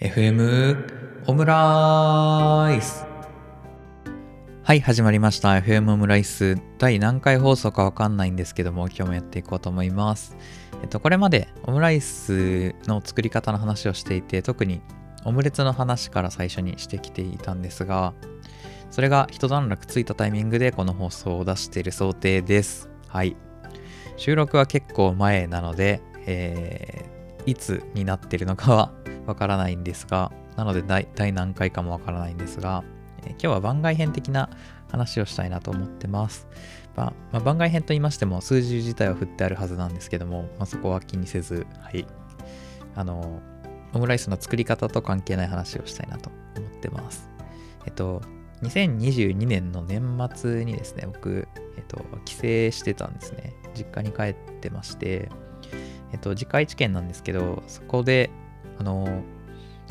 FM オムライス。はい始まりました。FM オムライス。第何回放送かわかんないんですけども今日もやっていこうと思います。えっとこれまでオムライスの作り方の話をしていて特にオムレツの話から最初にしてきていたんですがそれが一段落ついたタイミングでこの放送を出している想定です。はい。収録は結構前なので、えー、いつになってるのかはわからないんですが、なので第第何回かもわからないんですが、今日は番外編的な話をしたいなと思ってます。まあ番外編と言いましても数字自体は振ってあるはずなんですけども、まあ、そこは気にせず、はい。あの、オムライスの作り方と関係ない話をしたいなと思ってます。えっと、2022年の年末にですね、僕、えっと、帰省してたんですね。実家に帰ってまして、えっと、実家愛知県なんですけど、そこで、あの、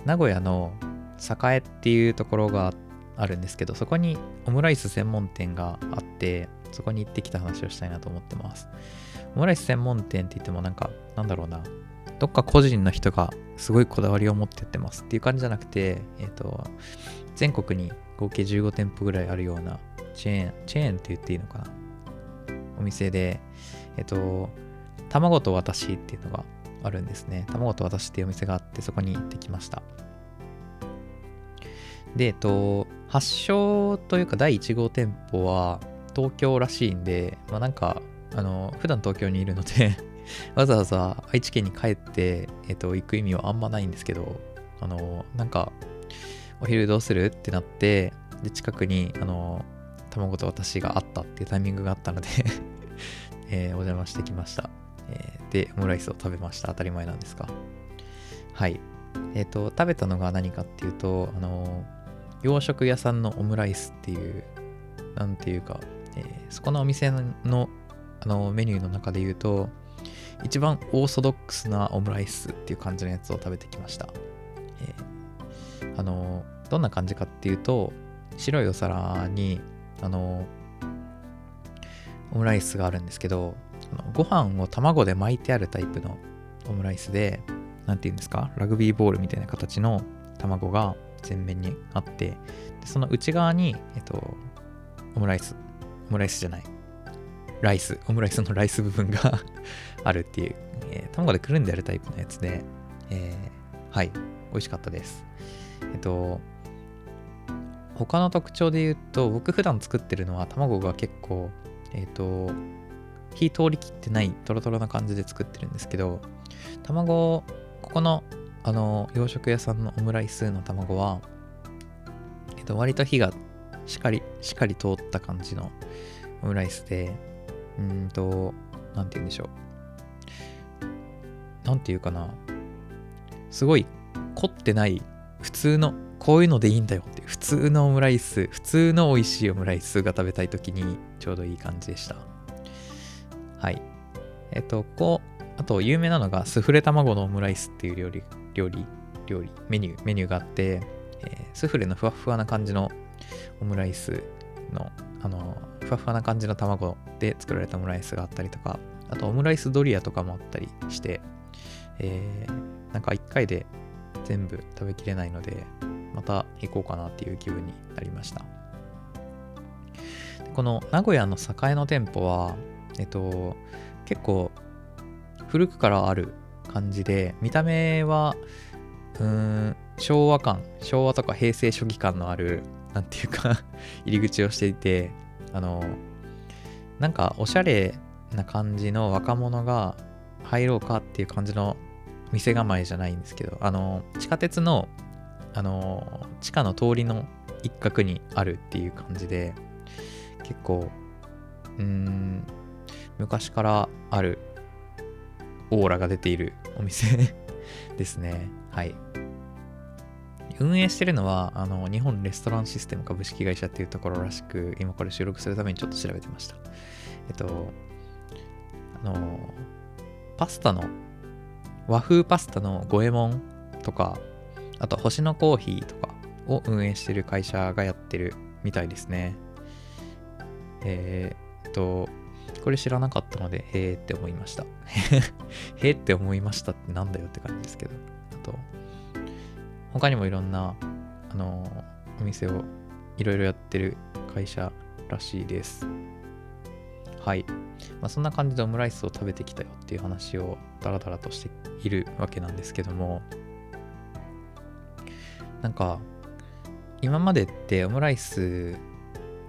名古屋の栄っていうところがあるんですけど、そこにオムライス専門店があって、そこに行ってきた話をしたいなと思ってます。オムライス専門店って言ってもなんか、なんだろうな、どっか個人の人がすごいこだわりを持ってやってますっていう感じじゃなくて、えっ、と、全国に合計15店舗ぐらいあるようなチェーン、チェーンって言っていいのかな？お店で、えっ、と、卵と私っていうのがあるんですね。卵と私っていうお店があって、そこに行ってきました。で、えっと、発祥というか第1号店舗は東京らしいんで、まあなんか、あの、普段東京にいるので わざわざ愛知県に帰って、えっと、行く意味はあんまないんですけど、あの、なんか、お昼どうするってなって、で、近くに、あの、卵と私があったっていうタイミングがあったので えーお邪魔してきました。で、オムライスを食べました。当たり前なんですが。はい。えっ、と、食べたのが何かっていうと、あの、洋食屋さんのオムライスっていう、なんていうか、えそこのお店のあのメニューの中で言うと、一番オーソドックスなオムライスっていう感じのやつを食べてきました。えーあの、どんな感じかっていうと、白いお皿に、あの、オムライスがあるんですけど、のご飯を卵で巻いてあるタイプのオムライスで、なんて言うんですか、ラグビーボールみたいな形の卵が全面にあって、その内側に、えっと、オムライス、オムライスじゃない、ライス、オムライスのライス部分が あるっていう、えー卵でくるんであるタイプのやつで、えーはい、美味しかったです。えっと、他の特徴で言うと、僕普段作ってるのは卵が結構、えっと、火通りきってないトロトロな感じで作ってるんですけど、卵、ここの、あの、洋食屋さんのオムライスの卵は、えっと、割と火がしっかり、しっかり通った感じのオムライスで、うんと、なんて言うんでしょう。なんていうかな。すごい凝ってない、普通の、こういうのでいいんだよって、普通のオムライス、普通の美味しいオムライスが食べたい時にちょうどいい感じでした。はい。えっと、ここ、あと有名なのがスフレ卵のオムライスっていう料理、料理、料理、メニュー、メニューがあって、えースフレのふわふわな感じのオムライスの、あの、ふわふわな感じの卵で作られたオムライスがあったりとか、あとオムライスドリアとかもあったりして、えーなんか一回で全部食べきれないので、また行こうかなっていう気分になりました。この名古屋の栄の店舗は、えっと、結構古くからある感じで、見た目は、うーん、昭和感、昭和とか平成初期感のある、なんていうか 入り口をしていて、あの、なんかおしゃれな感じの若者が入ろうかっていう感じの店構えじゃないんですけど、あの、地下鉄の、あの、地下の通りの一角にあるっていう感じで、結構、うーん、昔からあるオーラが出ているお店 ですね。はい。運営してるのは、あの、日本レストランシステム株式会社っていうところらしく、今これ収録するためにちょっと調べてました。えっと、あの、パスタの、和風パスタの五右衛門とか、あと星のコーヒーとかを運営してる会社がやってるみたいですね。えーっと、これ知らなかったので、へーって思いました。へーって思いましたってなんだよって感じですけど。あと、他にもいろんな、あのお店をいろいろやってる会社らしいです。はい。まあ、そんな感じでオムライスを食べてきたよっていう話をダラダラとしているわけなんですけども、なんか、今までってオムライス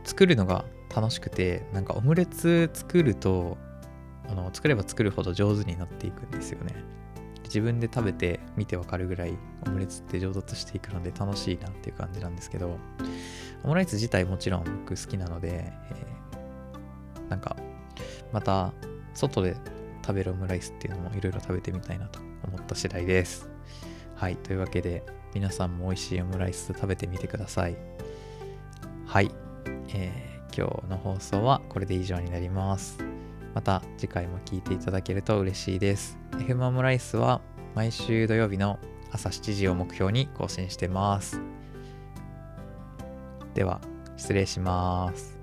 作るのが楽しくて、なんかオムレツ作ると、あの作れば作るほど上手になっていくんですよね。自分で食べて見てわかるぐらいオムレツって上達していくので楽しいなっていう感じなんですけど、オムライス自体もちろん僕好きなので、えー、なんかまた外で食べるオムライスっていうのもいろいろ食べてみたいなと思った次第です。はい、というわけで皆さんも美味しいオムライス食べてみてください。はい、えー、今日の放送はこれで以上になります。また次回も聴いていただけると嬉しいです。FM オムライスは毎週土曜日の朝7時を目標に更新してます。では、失礼します。